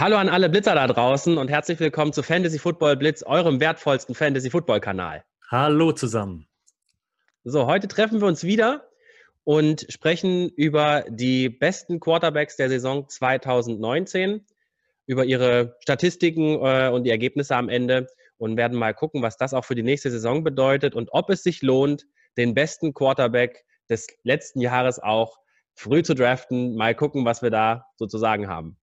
Hallo an alle Blitzer da draußen und herzlich willkommen zu Fantasy Football Blitz, eurem wertvollsten Fantasy Football Kanal. Hallo zusammen. So, heute treffen wir uns wieder und sprechen über die besten Quarterbacks der Saison 2019, über ihre Statistiken äh, und die Ergebnisse am Ende und werden mal gucken, was das auch für die nächste Saison bedeutet und ob es sich lohnt, den besten Quarterback des letzten Jahres auch früh zu draften. Mal gucken, was wir da sozusagen haben.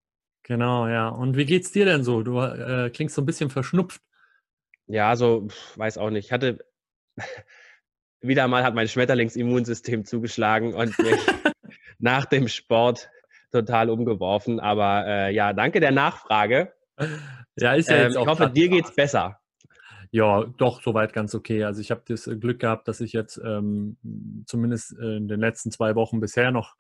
Genau, ja. Und wie geht's dir denn so? Du äh, klingst so ein bisschen verschnupft. Ja, so, weiß auch nicht. Ich hatte wieder mal hat mein Schmetterlingsimmunsystem zugeschlagen und mich nach dem Sport total umgeworfen. Aber äh, ja, danke der Nachfrage. Ja, ist ja ähm, jetzt auch Ich hoffe, dir geht's besser. Ja, doch, soweit ganz okay. Also ich habe das Glück gehabt, dass ich jetzt ähm, zumindest in den letzten zwei Wochen bisher noch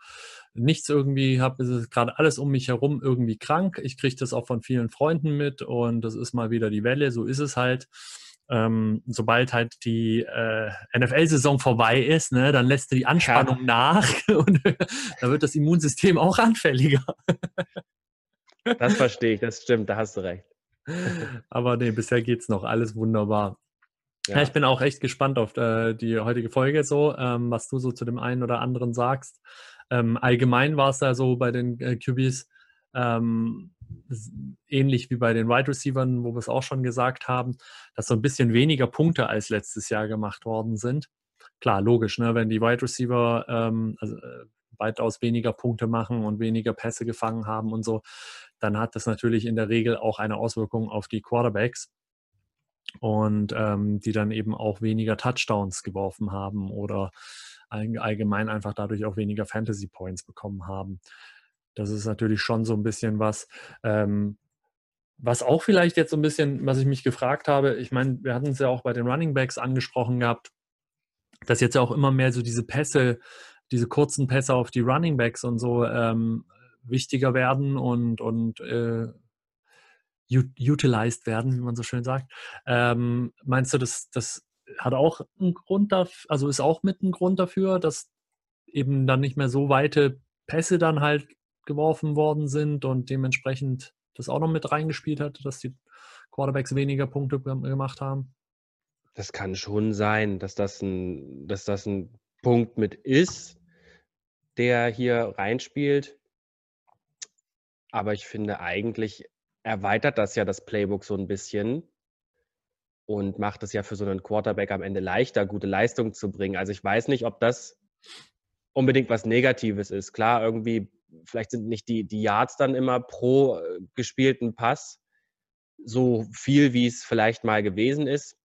nichts irgendwie habe. Es ist gerade alles um mich herum irgendwie krank. Ich kriege das auch von vielen Freunden mit und das ist mal wieder die Welle. So ist es halt. Ähm, sobald halt die äh, NFL-Saison vorbei ist, ne, dann lässt die Anspannung ja. nach und da wird das Immunsystem auch anfälliger. das verstehe ich, das stimmt, da hast du recht. Aber nee, bisher geht es noch alles wunderbar. Ja. ja. ich bin auch echt gespannt auf äh, die heutige Folge so, ähm, was du so zu dem einen oder anderen sagst. Ähm, allgemein war es da so bei den äh, QBs ähm, ähnlich wie bei den Wide Receivers, wo wir es auch schon gesagt haben, dass so ein bisschen weniger Punkte als letztes Jahr gemacht worden sind. Klar, logisch, ne? wenn die Wide Receiver ähm, also, äh, weitaus weniger Punkte machen und weniger Pässe gefangen haben und so, dann hat das natürlich in der Regel auch eine Auswirkung auf die Quarterbacks und ähm, die dann eben auch weniger Touchdowns geworfen haben oder allgemein einfach dadurch auch weniger Fantasy Points bekommen haben. Das ist natürlich schon so ein bisschen was, ähm, was auch vielleicht jetzt so ein bisschen, was ich mich gefragt habe, ich meine, wir hatten es ja auch bei den Running Backs angesprochen gehabt, dass jetzt ja auch immer mehr so diese Pässe, diese kurzen Pässe auf die Running Backs und so ähm, wichtiger werden und, und äh, utilized werden, wie man so schön sagt. Ähm, meinst du, das, das hat auch einen Grund dafür, also ist auch mit ein Grund dafür, dass eben dann nicht mehr so weite Pässe dann halt geworfen worden sind und dementsprechend das auch noch mit reingespielt hat, dass die Quarterbacks weniger Punkte gemacht haben? Das kann schon sein, dass das ein, dass das ein Punkt mit ist, der hier reinspielt. Aber ich finde eigentlich erweitert das ja das Playbook so ein bisschen und macht es ja für so einen Quarterback am Ende leichter, gute Leistung zu bringen. Also ich weiß nicht, ob das unbedingt was Negatives ist. Klar, irgendwie, vielleicht sind nicht die, die Yards dann immer pro äh, gespielten Pass so viel, wie es vielleicht mal gewesen ist.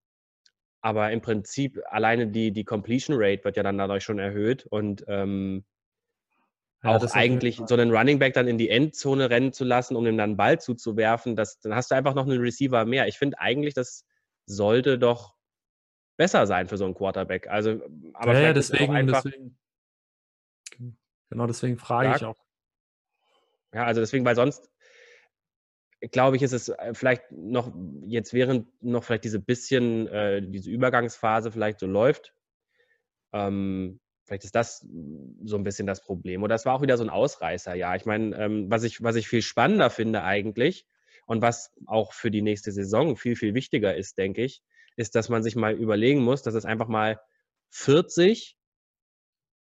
Aber im Prinzip alleine die, die Completion Rate wird ja dann dadurch schon erhöht und ähm, ja, auch eigentlich so einen Running Back dann in die Endzone rennen zu lassen, um ihm dann einen Ball zuzuwerfen, das, dann hast du einfach noch einen Receiver mehr. Ich finde eigentlich, das sollte doch besser sein für so einen Quarterback. Also, aber ja, ja deswegen, einfach, deswegen, genau deswegen frage ich auch. Ja, also deswegen, weil sonst glaube ich, ist es äh, vielleicht noch jetzt während noch vielleicht diese bisschen äh, diese Übergangsphase vielleicht so läuft, ähm, Vielleicht ist das so ein bisschen das Problem. Oder es war auch wieder so ein Ausreißer, ja. Ich meine, ähm, was, ich, was ich viel spannender finde eigentlich und was auch für die nächste Saison viel, viel wichtiger ist, denke ich, ist, dass man sich mal überlegen muss, dass es einfach mal 40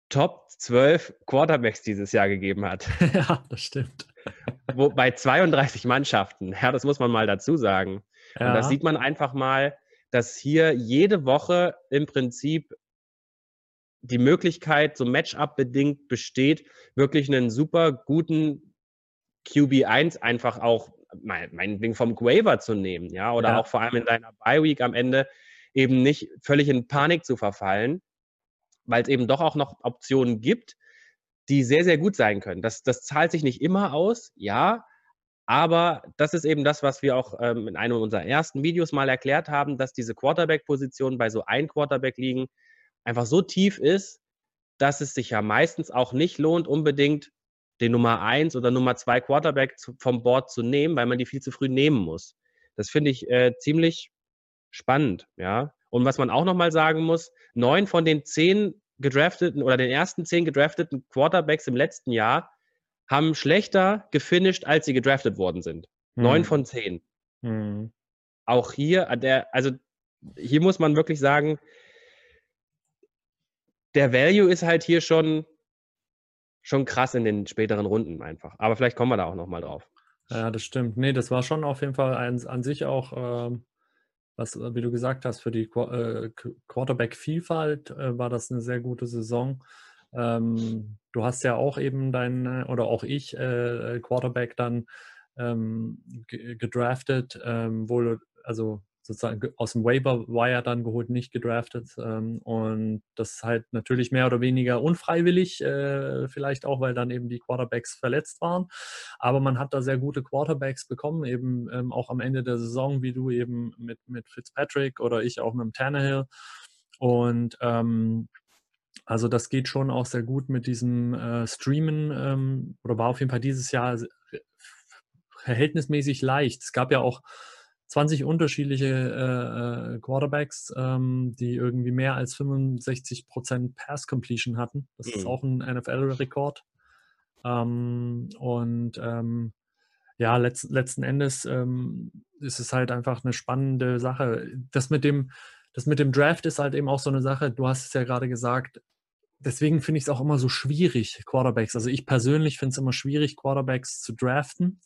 Top 12 Quarterbacks dieses Jahr gegeben hat. Ja, das stimmt. Wo, bei 32 Mannschaften. Ja, das muss man mal dazu sagen. Ja. Und das sieht man einfach mal, dass hier jede Woche im Prinzip die Möglichkeit, so Matchup-bedingt besteht, wirklich einen super guten QB1 einfach auch meinetwegen vom Waiver zu nehmen, ja, oder ja. auch vor allem in deiner Bye-Week am Ende eben nicht völlig in Panik zu verfallen, weil es eben doch auch noch Optionen gibt, die sehr, sehr gut sein können. Das, das zahlt sich nicht immer aus, ja, aber das ist eben das, was wir auch ähm, in einem unserer ersten Videos mal erklärt haben, dass diese Quarterback-Positionen bei so ein Quarterback liegen, einfach so tief ist, dass es sich ja meistens auch nicht lohnt, unbedingt den Nummer 1 oder Nummer 2 Quarterback vom Board zu nehmen, weil man die viel zu früh nehmen muss. Das finde ich äh, ziemlich spannend, ja. Und was man auch nochmal sagen muss, neun von den zehn gedrafteten oder den ersten zehn gedrafteten Quarterbacks im letzten Jahr haben schlechter gefinisht, als sie gedraftet worden sind. Neun hm. von zehn. Hm. Auch hier, äh, der, also hier muss man wirklich sagen, der Value ist halt hier schon, schon krass in den späteren Runden einfach. Aber vielleicht kommen wir da auch nochmal drauf. Ja, das stimmt. Nee, das war schon auf jeden Fall ein, an sich auch, äh, was, äh, wie du gesagt hast, für die äh, Quarterback-Vielfalt äh, war das eine sehr gute Saison. Ähm, du hast ja auch eben dein, äh, oder auch ich, äh, Quarterback dann ähm, gedraftet, ähm, wohl, also sozusagen aus dem Waiver Wire dann geholt, nicht gedraftet. Ähm, und das ist halt natürlich mehr oder weniger unfreiwillig, äh, vielleicht auch, weil dann eben die Quarterbacks verletzt waren. Aber man hat da sehr gute Quarterbacks bekommen, eben ähm, auch am Ende der Saison, wie du eben mit, mit Fitzpatrick oder ich auch mit dem Tannehill. Und ähm, also das geht schon auch sehr gut mit diesem äh, Streamen ähm, oder war auf jeden Fall dieses Jahr verhältnismäßig leicht. Es gab ja auch 20 unterschiedliche äh, äh, Quarterbacks, ähm, die irgendwie mehr als 65% Pass Completion hatten. Das mhm. ist auch ein NFL-Rekord. Ähm, und ähm, ja, letzt, letzten Endes ähm, ist es halt einfach eine spannende Sache. Das mit dem, das mit dem Draft ist halt eben auch so eine Sache, du hast es ja gerade gesagt, deswegen finde ich es auch immer so schwierig, Quarterbacks. Also ich persönlich finde es immer schwierig, Quarterbacks zu draften,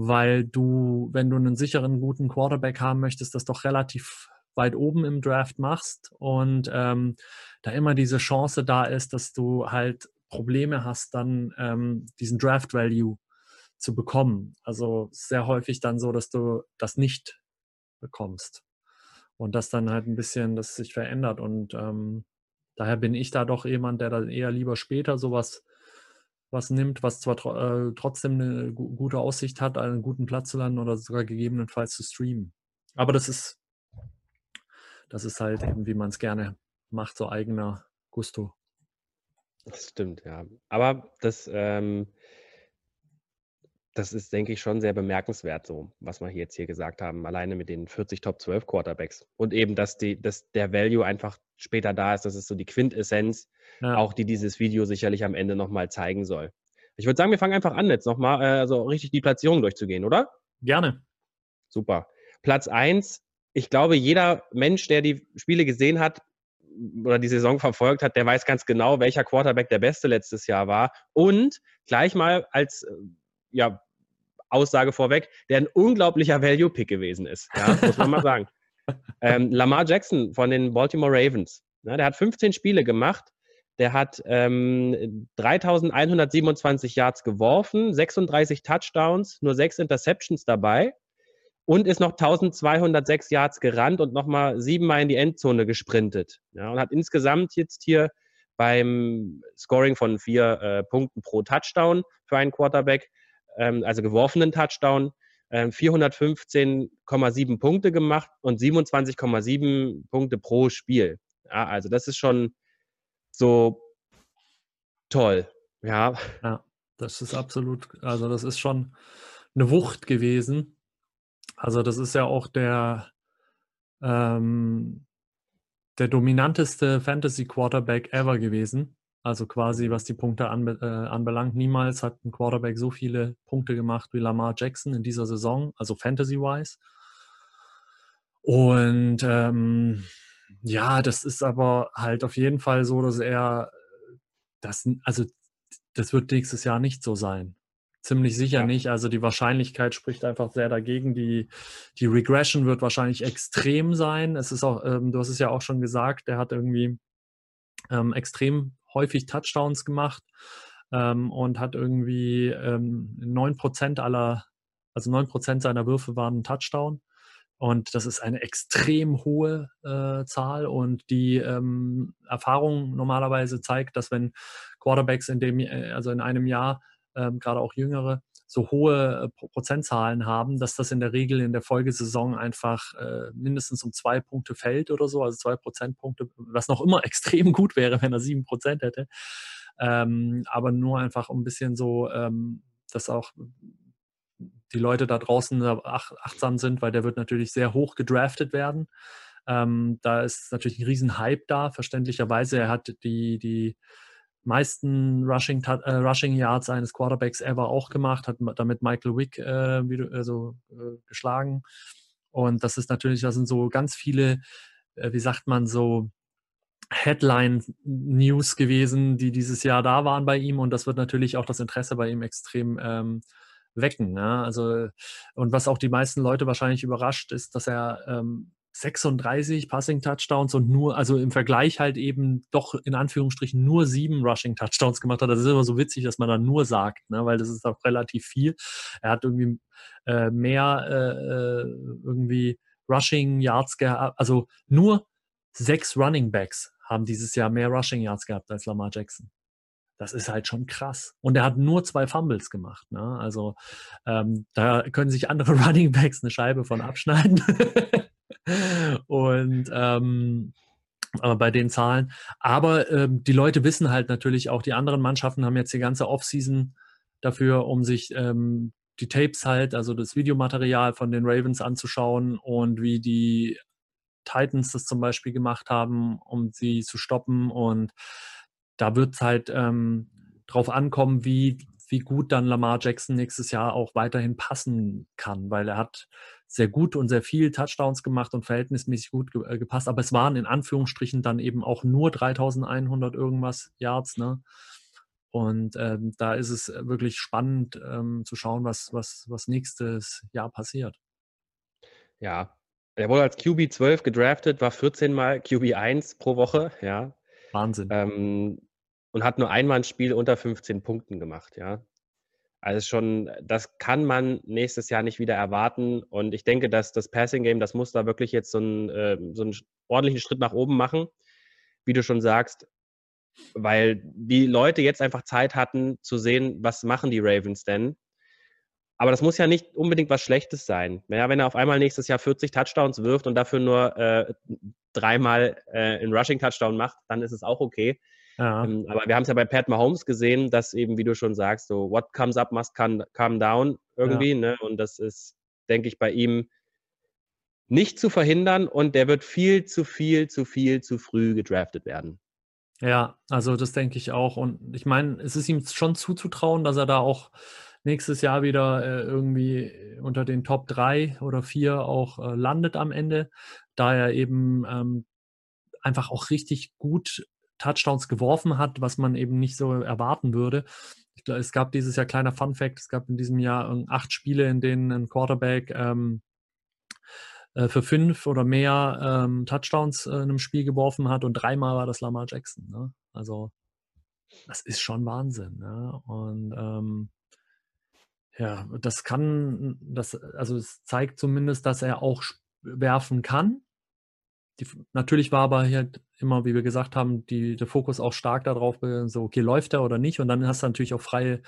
weil du, wenn du einen sicheren, guten Quarterback haben möchtest, das doch relativ weit oben im Draft machst und ähm, da immer diese Chance da ist, dass du halt Probleme hast, dann ähm, diesen Draft Value zu bekommen. Also sehr häufig dann so, dass du das nicht bekommst und das dann halt ein bisschen, das sich verändert und ähm, daher bin ich da doch jemand, der dann eher lieber später sowas was nimmt, was zwar äh, trotzdem eine gute Aussicht hat, einen guten Platz zu landen oder sogar gegebenenfalls zu streamen. Aber das ist, das ist halt eben, wie man es gerne macht, so eigener Gusto. Das stimmt, ja. Aber das, ähm, das ist, denke ich, schon sehr bemerkenswert, so was wir jetzt hier gesagt haben, alleine mit den 40 Top 12 Quarterbacks. Und eben, dass, die, dass der Value einfach später da ist, das ist so die Quintessenz, ja. auch die dieses Video sicherlich am Ende nochmal zeigen soll. Ich würde sagen, wir fangen einfach an, jetzt nochmal äh, also richtig die Platzierung durchzugehen, oder? Gerne. Super. Platz 1, ich glaube, jeder Mensch, der die Spiele gesehen hat, oder die Saison verfolgt hat, der weiß ganz genau, welcher Quarterback der beste letztes Jahr war. Und gleich mal als äh, ja, Aussage vorweg, der ein unglaublicher Value-Pick gewesen ist. Ja, muss man mal sagen. Ähm, Lamar Jackson von den Baltimore Ravens. Ja, der hat 15 Spiele gemacht. Der hat ähm, 3127 Yards geworfen, 36 Touchdowns, nur 6 Interceptions dabei und ist noch 1206 Yards gerannt und nochmal siebenmal in die Endzone gesprintet. Ja, und hat insgesamt jetzt hier beim Scoring von vier äh, Punkten pro Touchdown für einen Quarterback ähm, also geworfenen Touchdown, 415,7 Punkte gemacht und 27,7 Punkte pro Spiel. Ja, also das ist schon so toll. Ja. Ja, das ist absolut, also das ist schon eine Wucht gewesen. Also das ist ja auch der, ähm, der dominanteste Fantasy Quarterback ever gewesen. Also quasi, was die Punkte anbe äh, anbelangt, niemals hat ein Quarterback so viele Punkte gemacht wie Lamar Jackson in dieser Saison, also Fantasy-wise. Und ähm, ja, das ist aber halt auf jeden Fall so, dass er das, also das wird nächstes Jahr nicht so sein. Ziemlich sicher ja. nicht. Also die Wahrscheinlichkeit spricht einfach sehr dagegen. Die, die Regression wird wahrscheinlich extrem sein. Es ist auch, ähm, du hast es ja auch schon gesagt, der hat irgendwie ähm, extrem häufig Touchdowns gemacht ähm, und hat irgendwie ähm, 9% aller, also 9% seiner Würfe waren ein Touchdown. Und das ist eine extrem hohe äh, Zahl. Und die ähm, Erfahrung normalerweise zeigt, dass wenn Quarterbacks in dem, äh, also in einem Jahr, äh, gerade auch jüngere, so hohe äh, Prozentzahlen haben, dass das in der Regel in der Folgesaison einfach äh, mindestens um zwei Punkte fällt oder so, also zwei Prozentpunkte, was noch immer extrem gut wäre, wenn er sieben Prozent hätte. Ähm, aber nur einfach ein bisschen so, ähm, dass auch die Leute da draußen ach, achtsam sind, weil der wird natürlich sehr hoch gedraftet werden. Ähm, da ist natürlich ein riesen Hype da, verständlicherweise. Er hat die, die meisten Rushing, äh, Rushing Yards eines Quarterbacks ever auch gemacht, hat damit Michael Wick äh, also, äh, geschlagen. Und das ist natürlich, das sind so ganz viele, äh, wie sagt man so, Headline-News gewesen, die dieses Jahr da waren bei ihm. Und das wird natürlich auch das Interesse bei ihm extrem ähm, wecken. Ja? Also, und was auch die meisten Leute wahrscheinlich überrascht, ist, dass er ähm, 36 Passing Touchdowns und nur, also im Vergleich halt eben doch in Anführungsstrichen nur sieben Rushing Touchdowns gemacht hat. Das ist immer so witzig, dass man dann nur sagt, ne? weil das ist auch relativ viel. Er hat irgendwie äh, mehr äh, äh irgendwie Rushing Yards gehabt, also nur sechs Running Backs haben dieses Jahr mehr Rushing Yards gehabt als Lamar Jackson. Das ist halt schon krass. Und er hat nur zwei Fumbles gemacht. Ne? Also ähm, da können sich andere Running Backs eine Scheibe von abschneiden. Und ähm, bei den Zahlen. Aber ähm, die Leute wissen halt natürlich auch, die anderen Mannschaften haben jetzt die ganze Offseason dafür, um sich ähm, die Tapes halt, also das Videomaterial von den Ravens anzuschauen und wie die Titans das zum Beispiel gemacht haben, um sie zu stoppen. Und da wird es halt ähm, drauf ankommen, wie, wie gut dann Lamar Jackson nächstes Jahr auch weiterhin passen kann, weil er hat sehr gut und sehr viel Touchdowns gemacht und verhältnismäßig gut ge äh, gepasst, aber es waren in Anführungsstrichen dann eben auch nur 3100 irgendwas Yards, ne? Und ähm, da ist es wirklich spannend ähm, zu schauen, was, was, was nächstes Jahr passiert. Ja, er wurde als QB 12 gedraftet, war 14 Mal QB 1 pro Woche, ja. Wahnsinn. Ähm, und hat nur einmal ein Spiel unter 15 Punkten gemacht, ja. Also schon, das kann man nächstes Jahr nicht wieder erwarten. Und ich denke, dass das Passing Game, das muss da wirklich jetzt so einen, äh, so einen ordentlichen Schritt nach oben machen, wie du schon sagst, weil die Leute jetzt einfach Zeit hatten zu sehen, was machen die Ravens denn. Aber das muss ja nicht unbedingt was Schlechtes sein. Ja, wenn er auf einmal nächstes Jahr 40 Touchdowns wirft und dafür nur äh, dreimal äh, einen Rushing Touchdown macht, dann ist es auch okay. Ja. Ähm, aber wir haben es ja bei Pat Mahomes gesehen, dass eben, wie du schon sagst, so what comes up must come, come down irgendwie. Ja. Ne? Und das ist, denke ich, bei ihm nicht zu verhindern und der wird viel zu viel, zu viel, zu früh gedraftet werden. Ja, also das denke ich auch. Und ich meine, es ist ihm schon zuzutrauen, dass er da auch nächstes Jahr wieder äh, irgendwie unter den Top 3 oder 4 auch äh, landet am Ende, da er eben ähm, einfach auch richtig gut Touchdowns geworfen hat, was man eben nicht so erwarten würde. Es gab dieses Jahr kleiner Fun Fact, es gab in diesem Jahr acht Spiele, in denen ein Quarterback ähm, äh, für fünf oder mehr ähm, Touchdowns äh, in einem Spiel geworfen hat und dreimal war das Lamar Jackson. Ne? Also das ist schon Wahnsinn. Ne? Und ähm, ja, das kann, das, also es zeigt zumindest, dass er auch werfen kann. Die, natürlich war aber hier immer, wie wir gesagt haben, die, der Fokus auch stark darauf, so, okay, läuft er oder nicht? Und dann hast du natürlich auch freie,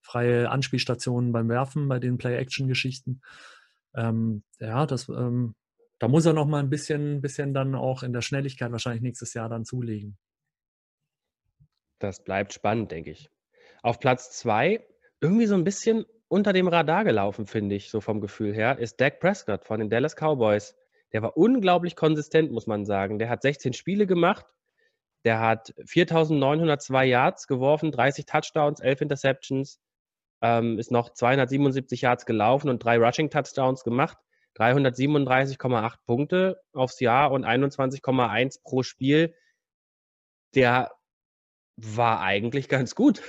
freie Anspielstationen beim Werfen, bei den Play-Action-Geschichten. Ähm, ja, das, ähm, da muss er noch mal ein bisschen, bisschen dann auch in der Schnelligkeit wahrscheinlich nächstes Jahr dann zulegen. Das bleibt spannend, denke ich. Auf Platz zwei, irgendwie so ein bisschen unter dem Radar gelaufen, finde ich, so vom Gefühl her, ist Dak Prescott von den Dallas Cowboys. Der war unglaublich konsistent, muss man sagen. Der hat 16 Spiele gemacht. Der hat 4.902 Yards geworfen, 30 Touchdowns, 11 Interceptions, ähm, ist noch 277 Yards gelaufen und drei Rushing Touchdowns gemacht. 337,8 Punkte aufs Jahr und 21,1 pro Spiel. Der war eigentlich ganz gut.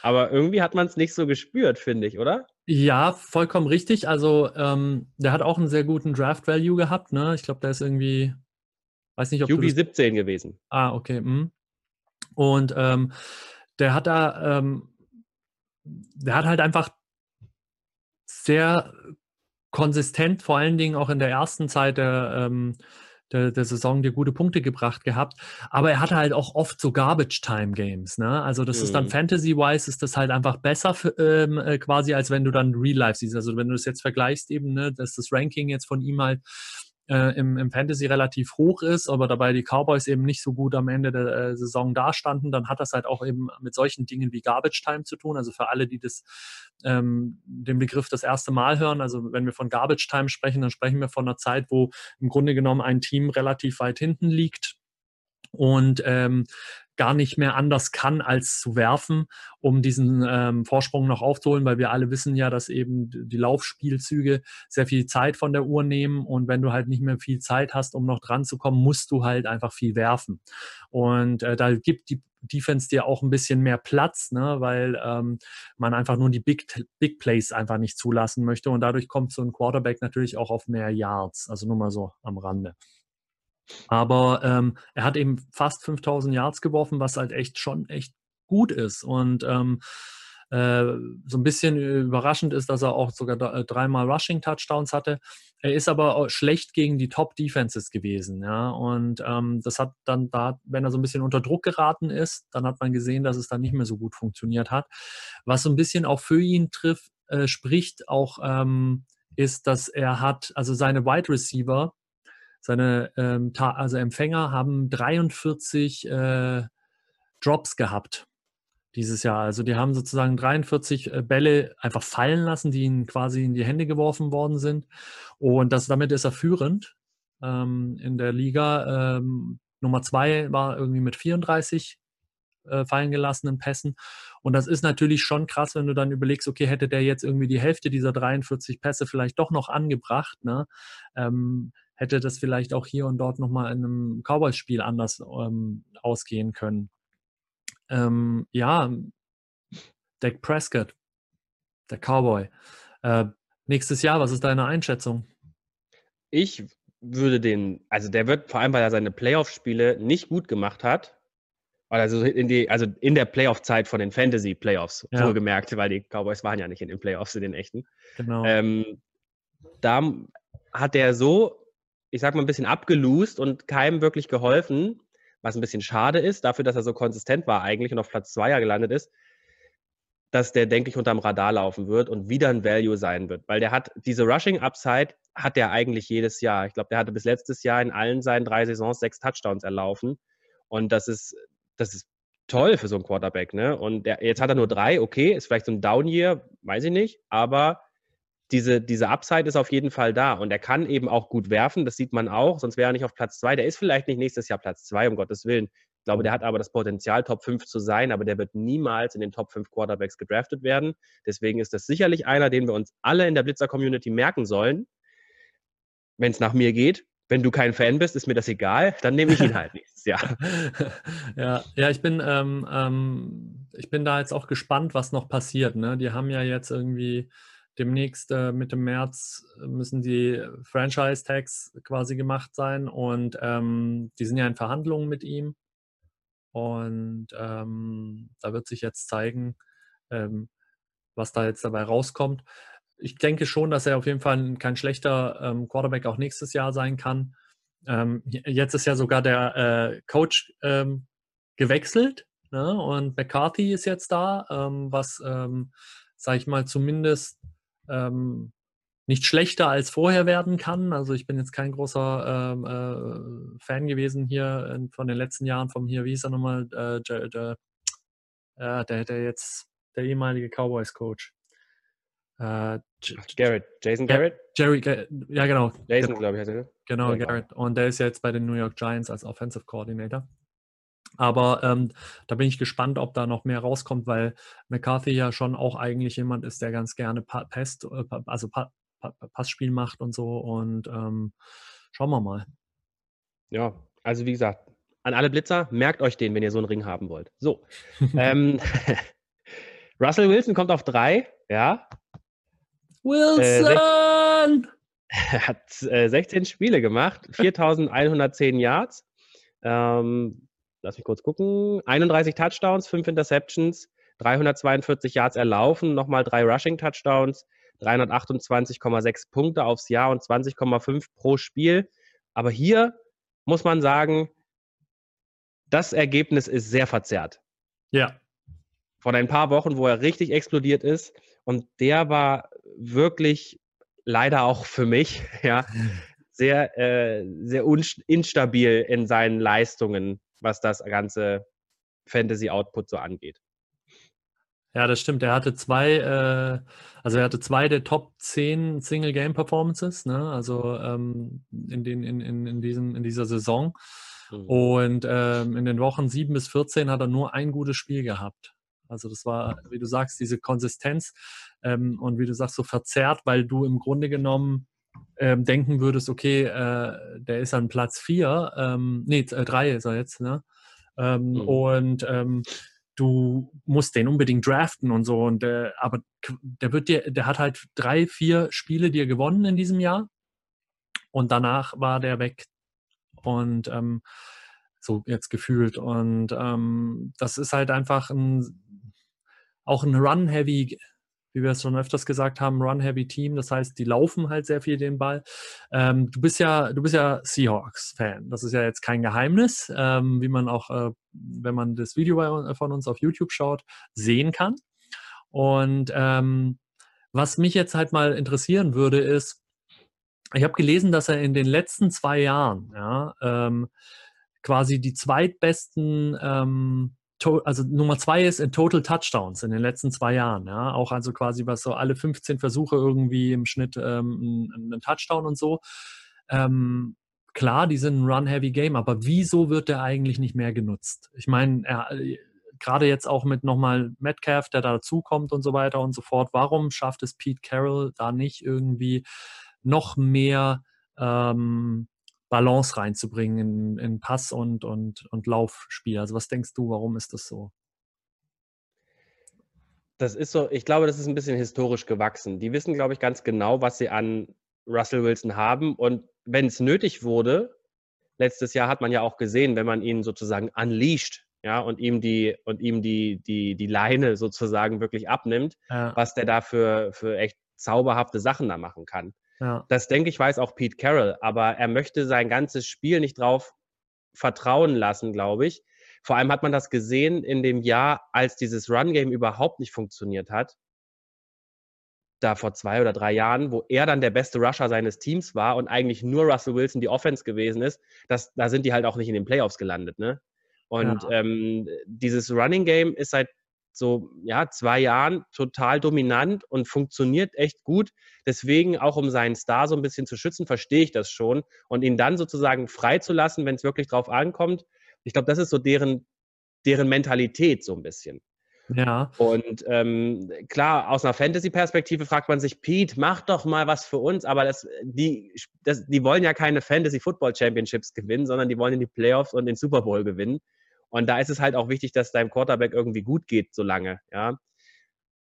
Aber irgendwie hat man es nicht so gespürt, finde ich, oder? Ja, vollkommen richtig. Also, ähm, der hat auch einen sehr guten Draft-Value gehabt. Ne? Ich glaube, der ist irgendwie, weiß nicht, ob QB 17 gewesen. Ah, okay. Mh. Und ähm, der hat da, ähm, der hat halt einfach sehr konsistent, vor allen Dingen auch in der ersten Zeit der, ähm, der, der Saison dir gute Punkte gebracht gehabt. Aber er hatte halt auch oft so Garbage-Time-Games. Ne? Also das mhm. ist dann mhm. Fantasy-wise, ist das halt einfach besser für, ähm, äh, quasi, als wenn du dann Real-Life siehst. Also wenn du das jetzt vergleichst eben, ne, dass das Ranking jetzt von ihm halt äh, im, im Fantasy relativ hoch ist, aber dabei die Cowboys eben nicht so gut am Ende der äh, Saison dastanden, dann hat das halt auch eben mit solchen Dingen wie Garbage Time zu tun. Also für alle, die das ähm, den Begriff das erste Mal hören, also wenn wir von Garbage Time sprechen, dann sprechen wir von einer Zeit, wo im Grunde genommen ein Team relativ weit hinten liegt und ähm, gar nicht mehr anders kann, als zu werfen, um diesen ähm, Vorsprung noch aufzuholen, weil wir alle wissen ja, dass eben die Laufspielzüge sehr viel Zeit von der Uhr nehmen und wenn du halt nicht mehr viel Zeit hast, um noch dran zu kommen, musst du halt einfach viel werfen. Und äh, da gibt die Defense dir auch ein bisschen mehr Platz, ne, weil ähm, man einfach nur die Big, Big Plays einfach nicht zulassen möchte und dadurch kommt so ein Quarterback natürlich auch auf mehr Yards, also nur mal so am Rande. Aber ähm, er hat eben fast 5000 Yards geworfen, was halt echt schon echt gut ist. Und ähm, äh, so ein bisschen überraschend ist, dass er auch sogar äh, dreimal Rushing Touchdowns hatte. Er ist aber schlecht gegen die Top Defenses gewesen, ja. Und ähm, das hat dann da, wenn er so ein bisschen unter Druck geraten ist, dann hat man gesehen, dass es dann nicht mehr so gut funktioniert hat. Was so ein bisschen auch für ihn trifft, äh, spricht auch, ähm, ist, dass er hat, also seine Wide Receiver seine ähm, also Empfänger haben 43 äh, Drops gehabt dieses Jahr. Also die haben sozusagen 43 äh, Bälle einfach fallen lassen, die ihnen quasi in die Hände geworfen worden sind. Und das, damit ist er führend ähm, in der Liga. Ähm, Nummer zwei war irgendwie mit 34 äh, fallen gelassenen Pässen. Und das ist natürlich schon krass, wenn du dann überlegst, okay, hätte der jetzt irgendwie die Hälfte dieser 43 Pässe vielleicht doch noch angebracht, ne? Ähm, hätte das vielleicht auch hier und dort nochmal in einem Cowboys-Spiel anders ähm, ausgehen können. Ähm, ja, Dak Prescott, der Cowboy. Äh, nächstes Jahr, was ist deine Einschätzung? Ich würde den, also der wird vor allem, weil er seine Playoff-Spiele nicht gut gemacht hat, also in die, also in der Playoff-Zeit von den Fantasy-Playoffs, ja. wohlgemerkt, weil die Cowboys waren ja nicht in den Playoffs, in den echten. Genau. Ähm, da hat der so ich sag mal, ein bisschen abgelust und keinem wirklich geholfen, was ein bisschen schade ist, dafür, dass er so konsistent war eigentlich und auf Platz 2 ja gelandet ist, dass der, denke ich, unterm Radar laufen wird und wieder ein Value sein wird. Weil der hat diese Rushing-Upside hat der eigentlich jedes Jahr. Ich glaube, der hatte bis letztes Jahr in allen seinen drei Saisons sechs Touchdowns erlaufen. Und das ist, das ist toll für so einen Quarterback, ne? Und der, jetzt hat er nur drei, okay, ist vielleicht so ein Down-Year, weiß ich nicht, aber diese, diese Upside ist auf jeden Fall da und er kann eben auch gut werfen, das sieht man auch, sonst wäre er nicht auf Platz zwei. Der ist vielleicht nicht nächstes Jahr Platz zwei, um Gottes Willen. Ich glaube, der hat aber das Potenzial, Top 5 zu sein, aber der wird niemals in den Top 5 Quarterbacks gedraftet werden. Deswegen ist das sicherlich einer, den wir uns alle in der Blitzer-Community merken sollen. Wenn es nach mir geht, wenn du kein Fan bist, ist mir das egal, dann nehme ich ihn halt nächstes Jahr. ja, ja, ich bin, ähm, ähm, ich bin da jetzt auch gespannt, was noch passiert. Ne? Die haben ja jetzt irgendwie demnächst äh, Mitte März müssen die Franchise-Tags quasi gemacht sein und ähm, die sind ja in Verhandlungen mit ihm. Und ähm, da wird sich jetzt zeigen, ähm, was da jetzt dabei rauskommt. Ich denke schon, dass er auf jeden Fall kein schlechter ähm, Quarterback auch nächstes Jahr sein kann. Ähm, jetzt ist ja sogar der äh, Coach ähm, gewechselt ne? und McCarthy ist jetzt da, was, sage ich mal, zumindest ähm, nicht schlechter als vorher werden kann. Also ich bin jetzt kein großer ähm, äh, Fan gewesen hier in, von den letzten Jahren vom hier, wie hieß er nochmal, äh, der, der, äh, der, der jetzt, der ehemalige Cowboys-Coach. Äh, Garrett, Jason Garrett? Jerry, ja genau. Jason, glaube ich, heißt er. Genau, Garrett. Und der ist jetzt bei den New York Giants als Offensive Coordinator. Aber ähm, da bin ich gespannt, ob da noch mehr rauskommt, weil McCarthy ja schon auch eigentlich jemand ist, der ganz gerne pa Pest, äh, also pa pa Passspiel macht und so. Und ähm, schauen wir mal. Ja, also wie gesagt, an alle Blitzer, merkt euch den, wenn ihr so einen Ring haben wollt. So. ähm, Russell Wilson kommt auf drei, ja. Wilson! Äh, hat äh, 16 Spiele gemacht, 4110 Yards. Ähm, lass mich kurz gucken, 31 Touchdowns, 5 Interceptions, 342 Yards erlaufen, nochmal drei Rushing Touchdowns, 328,6 Punkte aufs Jahr und 20,5 pro Spiel. Aber hier muss man sagen, das Ergebnis ist sehr verzerrt. Ja. Von ein paar Wochen, wo er richtig explodiert ist. Und der war wirklich leider auch für mich, ja, sehr, äh, sehr instabil in seinen Leistungen was das ganze Fantasy-Output so angeht. Ja, das stimmt. Er hatte zwei, äh, also er hatte zwei der Top 10 Single-Game-Performances, ne? also ähm, in, den, in, in, in, diesem, in dieser Saison. Mhm. Und ähm, in den Wochen 7 bis 14 hat er nur ein gutes Spiel gehabt. Also das war, wie du sagst, diese Konsistenz ähm, und wie du sagst, so verzerrt, weil du im Grunde genommen ähm, denken würdest, okay, äh, der ist an Platz 4, ähm, nee, 3 ist er jetzt, ne? Ähm, mhm. Und ähm, du musst den unbedingt draften und so. Und äh, aber der wird dir, der hat halt drei, vier Spiele dir gewonnen in diesem Jahr. Und danach war der weg. Und ähm, so jetzt gefühlt. Und ähm, das ist halt einfach ein, auch ein Run-Heavy wie wir es schon öfters gesagt haben, Run-Heavy-Team. Das heißt, die laufen halt sehr viel den Ball. Ähm, du bist ja, du bist ja Seahawks-Fan. Das ist ja jetzt kein Geheimnis, ähm, wie man auch, äh, wenn man das Video bei, von uns auf YouTube schaut, sehen kann. Und ähm, was mich jetzt halt mal interessieren würde, ist, ich habe gelesen, dass er in den letzten zwei Jahren ja, ähm, quasi die zweitbesten ähm, also Nummer zwei ist in Total Touchdowns in den letzten zwei Jahren. Ja, auch also quasi was so alle 15 Versuche irgendwie im Schnitt ähm, einen Touchdown und so. Ähm, klar, die sind ein Run-Heavy-Game, aber wieso wird der eigentlich nicht mehr genutzt? Ich meine, gerade jetzt auch mit nochmal Metcalf, der dazukommt und so weiter und so fort. Warum schafft es Pete Carroll da nicht irgendwie noch mehr ähm, Balance reinzubringen in, in Pass- und, und, und Laufspiel. Also was denkst du, warum ist das so? Das ist so, ich glaube, das ist ein bisschen historisch gewachsen. Die wissen, glaube ich, ganz genau, was sie an Russell Wilson haben. Und wenn es nötig wurde, letztes Jahr hat man ja auch gesehen, wenn man ihn sozusagen unleashed, ja, und ihm die, und ihm die, die, die Leine sozusagen wirklich abnimmt, ja. was der da für, für echt zauberhafte Sachen da machen kann. Ja. Das denke ich, weiß auch Pete Carroll, aber er möchte sein ganzes Spiel nicht drauf vertrauen lassen, glaube ich. Vor allem hat man das gesehen in dem Jahr, als dieses Run-Game überhaupt nicht funktioniert hat. Da vor zwei oder drei Jahren, wo er dann der beste Rusher seines Teams war und eigentlich nur Russell Wilson die Offense gewesen ist, das, da sind die halt auch nicht in den Playoffs gelandet. Ne? Und ja. ähm, dieses Running Game ist seit so ja, zwei Jahren total dominant und funktioniert echt gut. Deswegen, auch um seinen Star so ein bisschen zu schützen, verstehe ich das schon. Und ihn dann sozusagen freizulassen, wenn es wirklich drauf ankommt, ich glaube, das ist so deren, deren Mentalität so ein bisschen. Ja. Und ähm, klar, aus einer Fantasy-Perspektive fragt man sich, Pete, mach doch mal was für uns, aber das, die, das, die wollen ja keine Fantasy-Football-Championships gewinnen, sondern die wollen in die Playoffs und den Super Bowl gewinnen. Und da ist es halt auch wichtig, dass deinem Quarterback irgendwie gut geht, so lange, ja.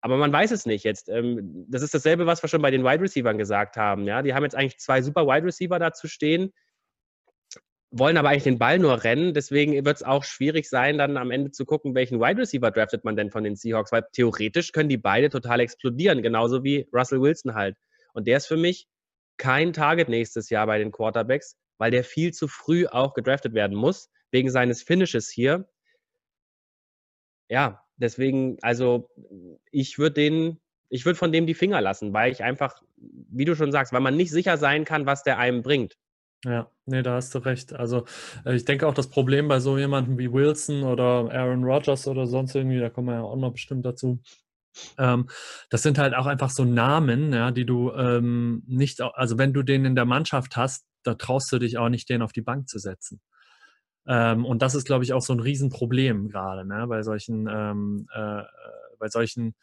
Aber man weiß es nicht jetzt. Ähm, das ist dasselbe, was wir schon bei den Wide Receivers gesagt haben. Ja, die haben jetzt eigentlich zwei super Wide Receiver dazu stehen, wollen aber eigentlich den Ball nur rennen. Deswegen wird es auch schwierig sein, dann am Ende zu gucken, welchen Wide Receiver draftet man denn von den Seahawks, weil theoretisch können die beide total explodieren, genauso wie Russell Wilson halt. Und der ist für mich kein Target nächstes Jahr bei den Quarterbacks, weil der viel zu früh auch gedraftet werden muss wegen seines Finishes hier. Ja, deswegen, also ich würde den, ich würde von dem die Finger lassen, weil ich einfach, wie du schon sagst, weil man nicht sicher sein kann, was der einem bringt. Ja, nee, da hast du recht. Also äh, ich denke auch das Problem bei so jemandem wie Wilson oder Aaron Rodgers oder sonst irgendwie, da kommen wir ja auch noch bestimmt dazu. Ähm, das sind halt auch einfach so Namen, ja, die du ähm, nicht, also wenn du den in der Mannschaft hast, da traust du dich auch nicht, den auf die Bank zu setzen. Ähm, und das ist, glaube ich, auch so ein Riesenproblem gerade ne, bei solchen, ähm, äh, bei solchen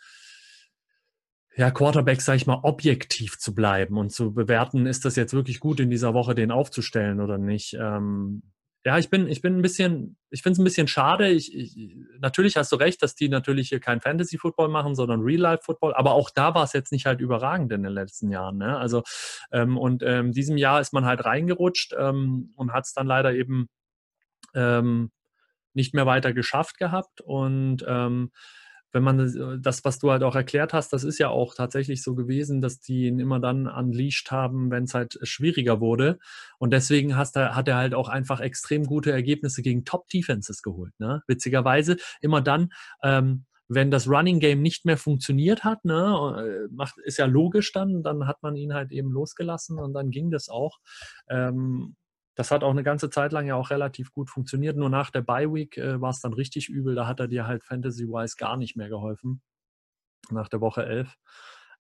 ja, Quarterbacks, sage ich mal, objektiv zu bleiben und zu bewerten, ist das jetzt wirklich gut in dieser Woche, den aufzustellen oder nicht. Ähm, ja, ich bin, ich bin ein bisschen, ich finde es ein bisschen schade. Ich, ich, natürlich hast du recht, dass die natürlich hier kein Fantasy-Football machen, sondern Real-Life-Football. Aber auch da war es jetzt nicht halt überragend in den letzten Jahren. Ne? Also ähm, und ähm, diesem Jahr ist man halt reingerutscht ähm, und hat es dann leider eben ähm, nicht mehr weiter geschafft gehabt. Und ähm, wenn man das, äh, das, was du halt auch erklärt hast, das ist ja auch tatsächlich so gewesen, dass die ihn immer dann unleashed haben, wenn es halt schwieriger wurde. Und deswegen hast hat er halt auch einfach extrem gute Ergebnisse gegen Top-Defenses geholt. Ne? Witzigerweise immer dann, ähm, wenn das Running Game nicht mehr funktioniert hat, ne, äh, macht, ist ja logisch dann, dann hat man ihn halt eben losgelassen und dann ging das auch. Ähm, das hat auch eine ganze Zeit lang ja auch relativ gut funktioniert. Nur nach der Bye Week äh, war es dann richtig übel. Da hat er dir halt Fantasy-wise gar nicht mehr geholfen. Nach der Woche 11.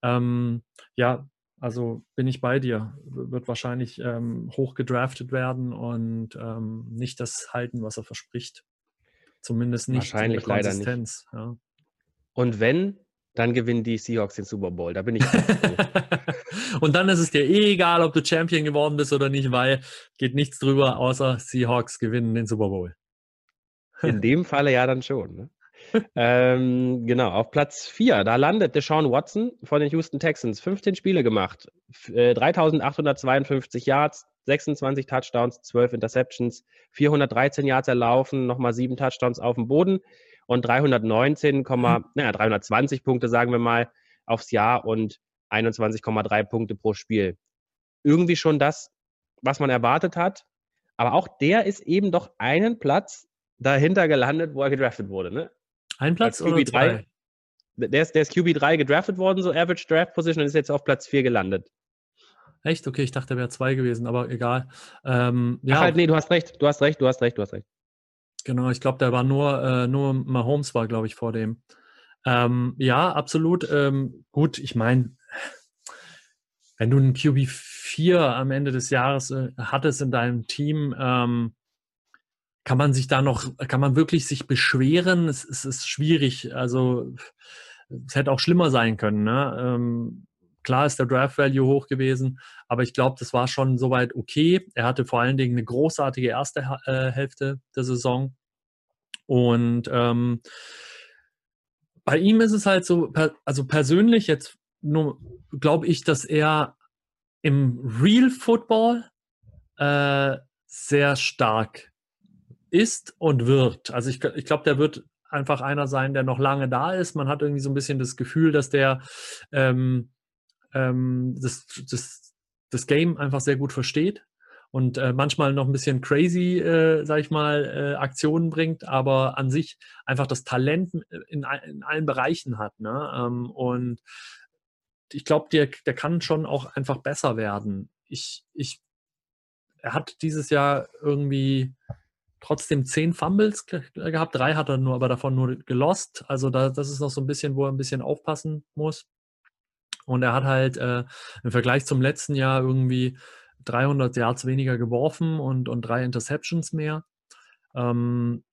Ähm, ja, Also bin ich bei dir. Wird wahrscheinlich ähm, hoch gedraftet werden und ähm, nicht das halten, was er verspricht. Zumindest nicht wahrscheinlich leider nicht. Ja. Und wenn, dann gewinnen die Seahawks den Super Bowl. Da bin ich. und dann ist es dir eh egal, ob du Champion geworden bist oder nicht, weil geht nichts drüber, außer Seahawks gewinnen den Super Bowl. In dem Falle ja dann schon. Ne? ähm, genau, auf Platz 4, da landet Deshaun Watson von den Houston Texans. 15 Spiele gemacht, äh, 3852 Yards, 26 Touchdowns, 12 Interceptions, 413 Yards erlaufen, nochmal 7 Touchdowns auf dem Boden und 319, mhm. naja, 320 Punkte, sagen wir mal, aufs Jahr und 21,3 Punkte pro Spiel. Irgendwie schon das, was man erwartet hat. Aber auch der ist eben doch einen Platz dahinter gelandet, wo er gedraftet wurde. Ne? Ein Platz oder zwei? Der ist, der ist QB3 gedraftet worden, so Average Draft Position, und ist jetzt auf Platz 4 gelandet. Echt? Okay, ich dachte, er wäre zwei gewesen, aber egal. Ähm, ja. Ach halt, nee, du hast recht, du hast recht, du hast recht, du hast recht. Genau, ich glaube, der war nur, äh, nur Mahomes war, glaube ich, vor dem. Ähm, ja, absolut. Ähm, gut, ich meine, wenn du einen QB4 am Ende des Jahres äh, hattest in deinem Team, ähm, kann man sich da noch, kann man wirklich sich beschweren? Es, es ist schwierig. Also es hätte auch schlimmer sein können. Ne? Klar ist der Draft Value hoch gewesen, aber ich glaube, das war schon soweit okay. Er hatte vor allen Dingen eine großartige erste äh, Hälfte der Saison. Und ähm, bei ihm ist es halt so, also persönlich jetzt nur glaube ich, dass er im Real Football äh, sehr stark ist und wird. Also ich, ich glaube, der wird einfach einer sein, der noch lange da ist. Man hat irgendwie so ein bisschen das Gefühl, dass der ähm, ähm, das, das, das Game einfach sehr gut versteht und äh, manchmal noch ein bisschen crazy, äh, sag ich mal, äh, Aktionen bringt, aber an sich einfach das Talent in, in allen Bereichen hat. Ne? Ähm, und ich glaube, der, der kann schon auch einfach besser werden. Ich, ich, er hat dieses Jahr irgendwie trotzdem zehn Fumbles gehabt. Drei hat er nur, aber davon nur gelost. Also da, das ist noch so ein bisschen, wo er ein bisschen aufpassen muss. Und er hat halt äh, im Vergleich zum letzten Jahr irgendwie 300 Yards weniger geworfen und, und drei Interceptions mehr. Ähm,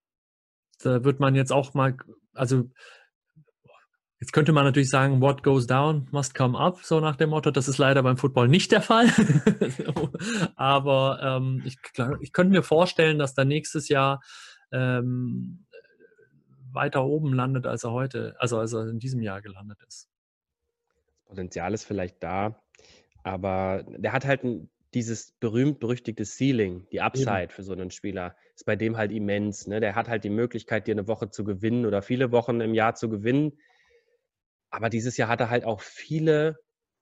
da wird man jetzt auch mal, also Jetzt könnte man natürlich sagen, what goes down must come up, so nach dem Motto. Das ist leider beim Football nicht der Fall. Aber ähm, ich, ich könnte mir vorstellen, dass er nächstes Jahr ähm, weiter oben landet, als er heute, also als er in diesem Jahr gelandet ist. Potenzial ist vielleicht da, aber der hat halt ein, dieses berühmt-berüchtigte Ceiling, die Upside Eben. für so einen Spieler, ist bei dem halt immens. Ne? Der hat halt die Möglichkeit, dir eine Woche zu gewinnen oder viele Wochen im Jahr zu gewinnen aber dieses Jahr hat er halt auch viele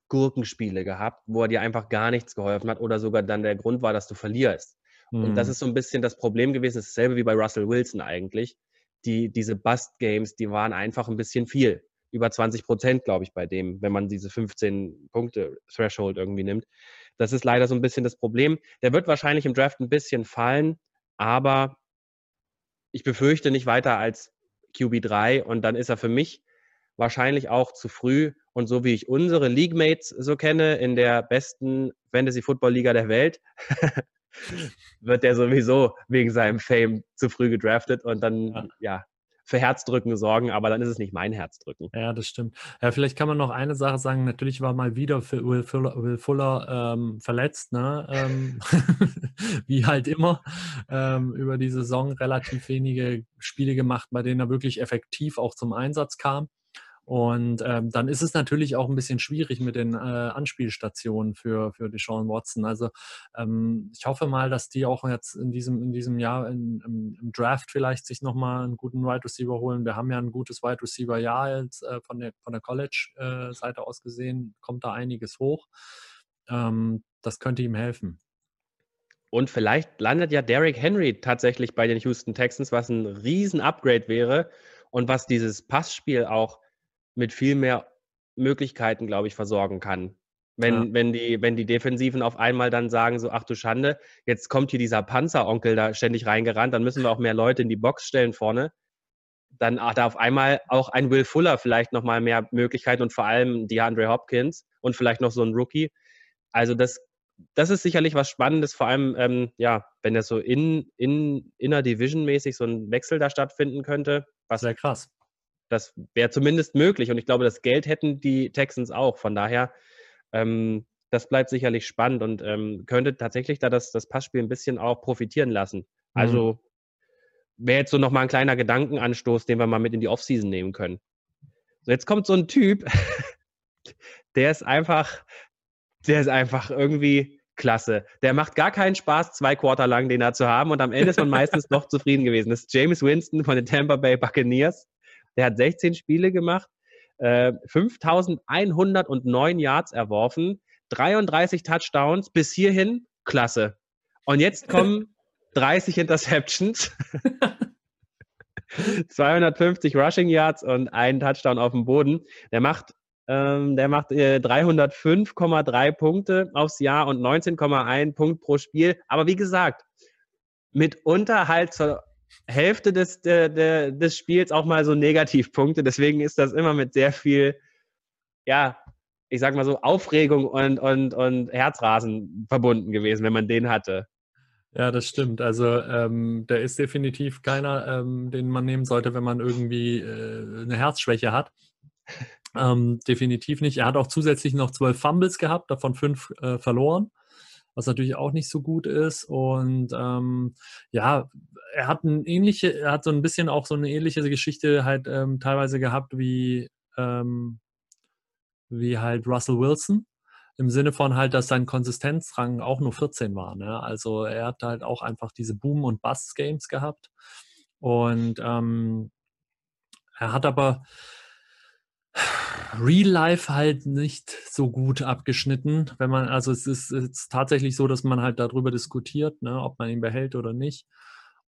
Gurkenspiele gehabt, wo er dir einfach gar nichts geholfen hat oder sogar dann der Grund war, dass du verlierst. Mhm. Und das mhm. ist so ein bisschen das Problem gewesen, das ist dasselbe wie bei Russell Wilson eigentlich. Die, diese Bust-Games, die waren einfach ein bisschen viel. Über 20 Prozent, glaube ich, bei dem, wenn man diese 15 Punkte Threshold irgendwie nimmt. Das ist leider so ein bisschen das Problem. Der wird wahrscheinlich im Draft ein bisschen fallen, aber ich befürchte nicht weiter als QB3 und dann ist er für mich wahrscheinlich auch zu früh. Und so wie ich unsere League-Mates so kenne, in der besten Fantasy-Football-Liga der Welt, wird der sowieso wegen seinem Fame zu früh gedraftet und dann, ja. ja. Für Herzdrücken sorgen, aber dann ist es nicht mein Herzdrücken. Ja, das stimmt. Ja, vielleicht kann man noch eine Sache sagen. Natürlich war mal wieder Will Fuller, Will Fuller ähm, verletzt, ne? Ähm, wie halt immer. Ähm, über die Saison relativ wenige Spiele gemacht, bei denen er wirklich effektiv auch zum Einsatz kam. Und ähm, dann ist es natürlich auch ein bisschen schwierig mit den äh, Anspielstationen für, für Deshaun Watson. Also ähm, ich hoffe mal, dass die auch jetzt in diesem, in diesem Jahr in, im, im, Draft vielleicht sich nochmal einen guten Wide Receiver holen. Wir haben ja ein gutes Wide Receiver-Jahr jetzt äh, von der, von der College-Seite aus gesehen, kommt da einiges hoch. Ähm, das könnte ihm helfen. Und vielleicht landet ja Derrick Henry tatsächlich bei den Houston Texans, was ein Riesen-Upgrade wäre und was dieses Passspiel auch mit viel mehr Möglichkeiten, glaube ich, versorgen kann. Wenn, ja. wenn, die, wenn die Defensiven auf einmal dann sagen, so, ach du Schande, jetzt kommt hier dieser Panzeronkel da ständig reingerannt, dann müssen wir auch mehr Leute in die Box stellen vorne. dann hat er auf einmal auch ein Will Fuller vielleicht nochmal mehr Möglichkeiten und vor allem DeAndre Hopkins und vielleicht noch so ein Rookie. Also das, das ist sicherlich was Spannendes, vor allem, ähm, ja, wenn das so in, in inner Division mäßig so ein Wechsel da stattfinden könnte. Was wäre krass. Das wäre zumindest möglich und ich glaube, das Geld hätten die Texans auch. Von daher, ähm, das bleibt sicherlich spannend und ähm, könnte tatsächlich da das, das Passspiel ein bisschen auch profitieren lassen. Also mhm. wäre jetzt so nochmal ein kleiner Gedankenanstoß, den wir mal mit in die Offseason nehmen können. So, jetzt kommt so ein Typ, der ist einfach, der ist einfach irgendwie klasse. Der macht gar keinen Spaß, zwei Quarter lang den da zu haben und am Ende ist man meistens noch zufrieden gewesen. Das ist James Winston von den Tampa Bay Buccaneers. Der hat 16 Spiele gemacht, äh, 5109 Yards erworfen, 33 Touchdowns bis hierhin, klasse. Und jetzt kommen 30 Interceptions, 250 Rushing Yards und einen Touchdown auf dem Boden. Der macht, ähm, der macht äh, 305,3 Punkte aufs Jahr und 19,1 Punkt pro Spiel. Aber wie gesagt, mitunter halt zur Hälfte des, de, de, des Spiels auch mal so Negativpunkte. Deswegen ist das immer mit sehr viel, ja, ich sag mal so, Aufregung und, und, und Herzrasen verbunden gewesen, wenn man den hatte. Ja, das stimmt. Also ähm, der ist definitiv keiner, ähm, den man nehmen sollte, wenn man irgendwie äh, eine Herzschwäche hat. Ähm, definitiv nicht. Er hat auch zusätzlich noch zwölf Fumbles gehabt, davon fünf äh, verloren, was natürlich auch nicht so gut ist. Und ähm, ja, er hat ein ähnliche, er hat so ein bisschen auch so eine ähnliche Geschichte halt ähm, teilweise gehabt wie ähm, wie halt Russell Wilson. Im Sinne von halt, dass sein Konsistenzrang auch nur 14 war. Ne? Also er hat halt auch einfach diese Boom- und Bust-Games gehabt. Und ähm, er hat aber Real Life halt nicht so gut abgeschnitten, wenn man, also es ist, es tatsächlich so, dass man halt darüber diskutiert, ne, ob man ihn behält oder nicht.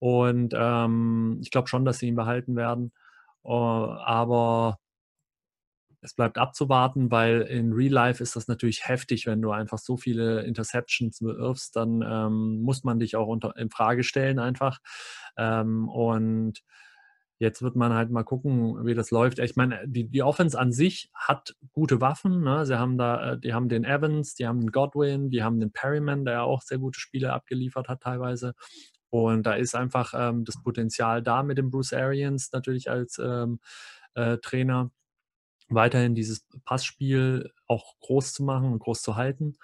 Und ähm, ich glaube schon, dass sie ihn behalten werden. Uh, aber es bleibt abzuwarten, weil in Real Life ist das natürlich heftig, wenn du einfach so viele Interceptions wirfst, dann ähm, muss man dich auch unter, in Frage stellen einfach. Ähm, und jetzt wird man halt mal gucken, wie das läuft. Ich meine, die, die Offense an sich hat gute Waffen. Ne? Sie haben da, äh, die haben den Evans, die haben den Godwin, die haben den Perryman, der auch sehr gute Spiele abgeliefert hat teilweise. Und da ist einfach ähm, das Potenzial da mit dem Bruce Arians natürlich als ähm, äh, Trainer weiterhin dieses Passspiel auch groß zu machen und groß zu halten.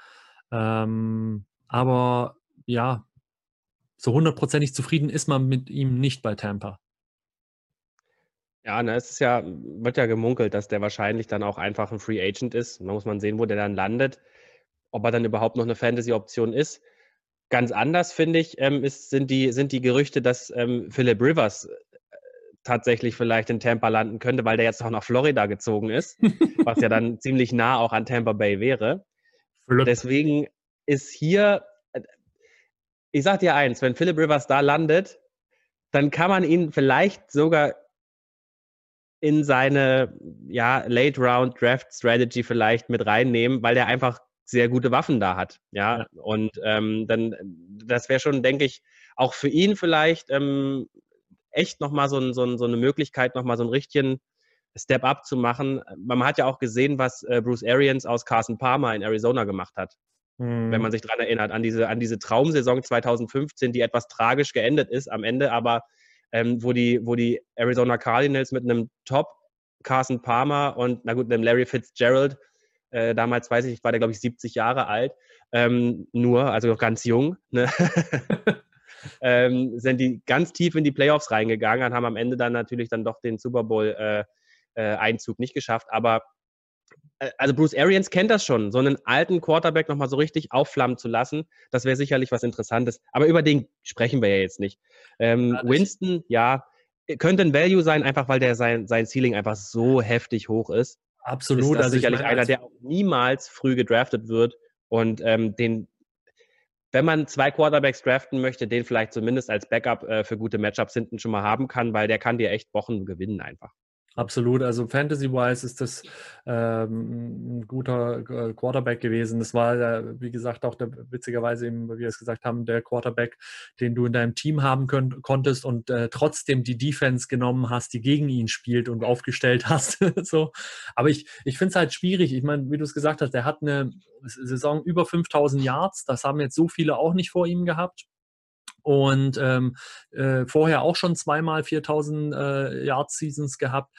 Ähm, aber ja, so hundertprozentig zufrieden ist man mit ihm nicht bei Tampa. Ja, ne, es ist ja, wird ja gemunkelt, dass der wahrscheinlich dann auch einfach ein Free Agent ist. Da muss man sehen, wo der dann landet, ob er dann überhaupt noch eine Fantasy-Option ist. Ganz anders, finde ich, ähm, ist, sind, die, sind die Gerüchte, dass ähm, Philip Rivers tatsächlich vielleicht in Tampa landen könnte, weil der jetzt auch nach Florida gezogen ist, was ja dann ziemlich nah auch an Tampa Bay wäre. Philipp. Deswegen ist hier, ich sag dir eins, wenn Philip Rivers da landet, dann kann man ihn vielleicht sogar in seine ja, Late Round Draft Strategy vielleicht mit reinnehmen, weil der einfach sehr gute Waffen da hat. Ja, ja. und ähm, dann, das wäre schon, denke ich, auch für ihn vielleicht ähm, echt nochmal so, ein, so, ein, so eine Möglichkeit, nochmal so einen richtigen Step-up zu machen. Man hat ja auch gesehen, was äh, Bruce Arians aus Carson Palmer in Arizona gemacht hat. Mhm. Wenn man sich daran erinnert, an diese, an diese Traumsaison 2015, die etwas tragisch geendet ist am Ende, aber ähm, wo, die, wo die Arizona Cardinals mit einem Top Carson Palmer und, na gut, einem Larry Fitzgerald, äh, damals weiß ich, war der, glaube ich, 70 Jahre alt, ähm, nur, also noch ganz jung, ne? ähm, sind die ganz tief in die Playoffs reingegangen und haben am Ende dann natürlich dann doch den Super Bowl-Einzug äh, äh, nicht geschafft. Aber äh, also Bruce Arians kennt das schon, so einen alten Quarterback nochmal so richtig aufflammen zu lassen, das wäre sicherlich was Interessantes. Aber über den sprechen wir ja jetzt nicht. Ähm, Winston, ja, könnte ein Value sein, einfach weil der sein, sein Ceiling einfach so heftig hoch ist. Absolut. Ist das also sicherlich meine, einer, der auch niemals früh gedraftet wird und ähm, den wenn man zwei Quarterbacks draften möchte, den vielleicht zumindest als Backup äh, für gute Matchups hinten schon mal haben kann, weil der kann dir echt Wochen gewinnen einfach. Absolut. Also Fantasy-wise ist das ähm, ein guter äh, Quarterback gewesen. Das war, äh, wie gesagt, auch der, witzigerweise eben, wie wir es gesagt haben, der Quarterback, den du in deinem Team haben könnt, konntest und äh, trotzdem die Defense genommen hast, die gegen ihn spielt und aufgestellt hast. so. Aber ich, ich finde es halt schwierig. Ich meine, wie du es gesagt hast, der hat eine Saison über 5000 Yards. Das haben jetzt so viele auch nicht vor ihm gehabt und ähm, äh, vorher auch schon zweimal 4000 äh, Yard Seasons gehabt.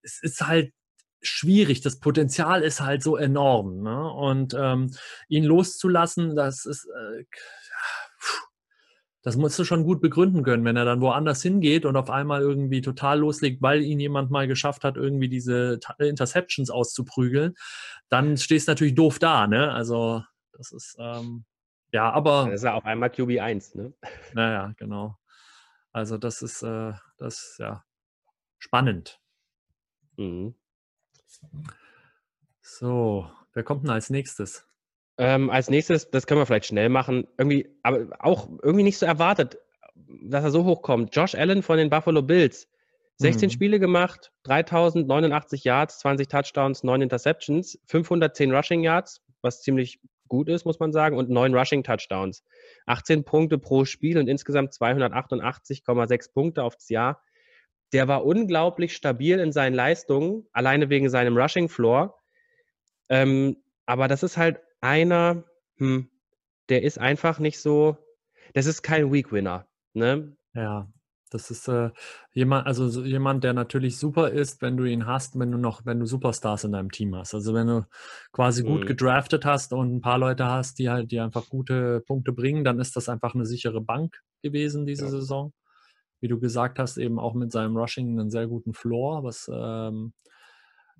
Es ist halt schwierig. Das Potenzial ist halt so enorm. Ne? Und ähm, ihn loszulassen, das ist, äh, das musst du schon gut begründen können, wenn er dann woanders hingeht und auf einmal irgendwie total loslegt, weil ihn jemand mal geschafft hat, irgendwie diese Interceptions auszuprügeln, dann stehst du natürlich doof da. Ne? Also das ist ähm, ja, aber. Das ist ja auf einmal QB1, ne? Naja, genau. Also das ist, äh, das ja spannend. Mhm. So, wer kommt denn als nächstes? Ähm, als nächstes, das können wir vielleicht schnell machen, irgendwie, aber auch irgendwie nicht so erwartet, dass er so hochkommt. Josh Allen von den Buffalo Bills. 16 mhm. Spiele gemacht, 3089 Yards, 20 Touchdowns, 9 Interceptions, 510 Rushing Yards, was ziemlich gut ist, muss man sagen, und neun Rushing-Touchdowns. 18 Punkte pro Spiel und insgesamt 288,6 Punkte aufs Jahr. Der war unglaublich stabil in seinen Leistungen, alleine wegen seinem Rushing-Floor. Ähm, aber das ist halt einer, hm, der ist einfach nicht so, das ist kein Weak-Winner. Ne? Ja, das ist äh, jemand, also so jemand, der natürlich super ist, wenn du ihn hast, wenn du noch, wenn du Superstars in deinem Team hast. Also wenn du quasi mhm. gut gedraftet hast und ein paar Leute hast, die halt, die einfach gute Punkte bringen, dann ist das einfach eine sichere Bank gewesen diese ja. Saison. Wie du gesagt hast, eben auch mit seinem Rushing einen sehr guten Floor, was ähm,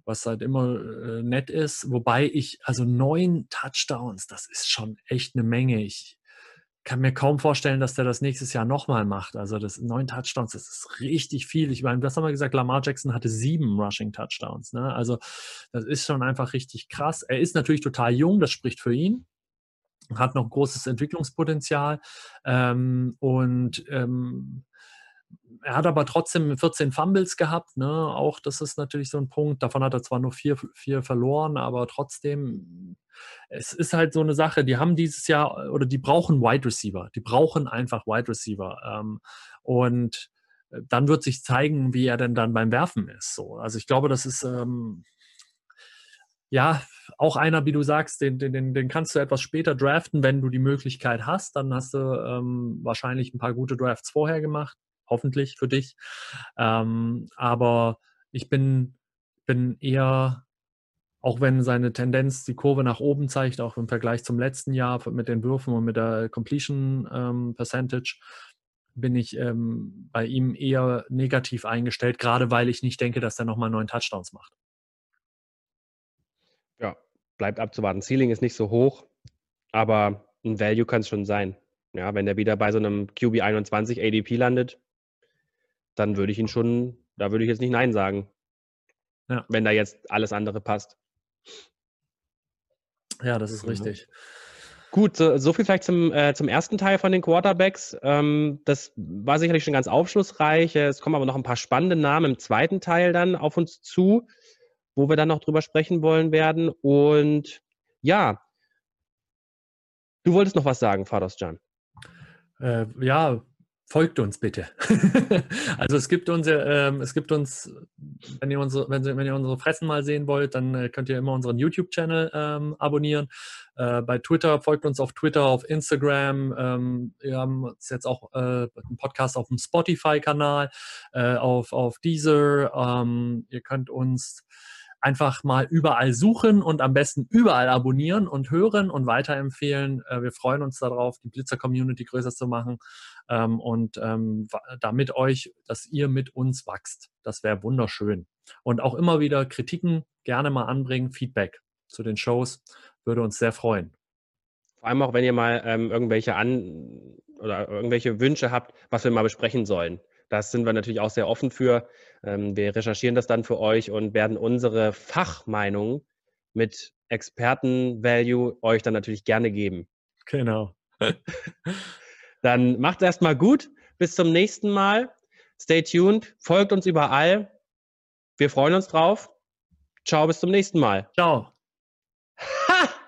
was halt immer äh, nett ist. Wobei ich, also neun Touchdowns, das ist schon echt eine Menge. Ich, kann mir kaum vorstellen, dass der das nächstes Jahr nochmal macht. Also das neun Touchdowns, das ist richtig viel. Ich meine, was haben wir gesagt? Lamar Jackson hatte sieben Rushing Touchdowns. Ne? Also das ist schon einfach richtig krass. Er ist natürlich total jung, das spricht für ihn. Hat noch großes Entwicklungspotenzial. Ähm, und ähm, er hat aber trotzdem 14 Fumbles gehabt. Ne? Auch das ist natürlich so ein Punkt. Davon hat er zwar nur vier, vier verloren, aber trotzdem es ist halt so eine Sache, die haben dieses Jahr oder die brauchen Wide Receiver. Die brauchen einfach Wide Receiver. Ähm, und äh, dann wird sich zeigen, wie er denn dann beim Werfen ist. So. Also ich glaube, das ist ähm, ja auch einer, wie du sagst, den, den, den kannst du etwas später draften, wenn du die Möglichkeit hast. Dann hast du ähm, wahrscheinlich ein paar gute Drafts vorher gemacht, hoffentlich für dich. Ähm, aber ich bin, bin eher auch wenn seine Tendenz die Kurve nach oben zeigt, auch im Vergleich zum letzten Jahr mit den Würfen und mit der Completion ähm, Percentage, bin ich ähm, bei ihm eher negativ eingestellt, gerade weil ich nicht denke, dass er nochmal neun Touchdowns macht. Ja, bleibt abzuwarten. Ceiling ist nicht so hoch, aber ein Value kann es schon sein. Ja, wenn er wieder bei so einem QB 21 ADP landet, dann würde ich ihn schon, da würde ich jetzt nicht Nein sagen. Ja. Wenn da jetzt alles andere passt. Ja, das ist mhm. richtig. Gut, so, so, viel vielleicht zum, äh, zum ersten Teil von den Quarterbacks. Ähm, das war sicherlich schon ganz aufschlussreich. Es kommen aber noch ein paar spannende Namen im zweiten Teil dann auf uns zu, wo wir dann noch drüber sprechen wollen werden. Und ja, du wolltest noch was sagen, Fados Jan. Äh, ja, folgt uns bitte. also es gibt uns, ähm, es gibt uns, wenn ihr unsere, wenn, wenn, ihr unsere Fressen mal sehen wollt, dann äh, könnt ihr immer unseren YouTube-Channel ähm, abonnieren. Äh, bei Twitter folgt uns auf Twitter, auf Instagram. Ähm, wir haben uns jetzt auch äh, einen Podcast auf dem Spotify-Kanal, äh, auf, auf Deezer. Ähm, ihr könnt uns einfach mal überall suchen und am besten überall abonnieren und hören und weiterempfehlen. Äh, wir freuen uns darauf, die Blitzer-Community größer zu machen ähm, und ähm, damit euch, dass ihr mit uns wächst. Das wäre wunderschön. Und auch immer wieder Kritiken gerne mal anbringen, Feedback zu den Shows, würde uns sehr freuen. Vor allem auch, wenn ihr mal ähm, irgendwelche an oder irgendwelche Wünsche habt, was wir mal besprechen sollen. Das sind wir natürlich auch sehr offen für. Ähm, wir recherchieren das dann für euch und werden unsere Fachmeinung mit Experten-Value euch dann natürlich gerne geben. Genau. dann macht es erstmal gut. Bis zum nächsten Mal. Stay tuned. Folgt uns überall. Wir freuen uns drauf. Ciao, bis zum nächsten Mal. Ciao. Ha!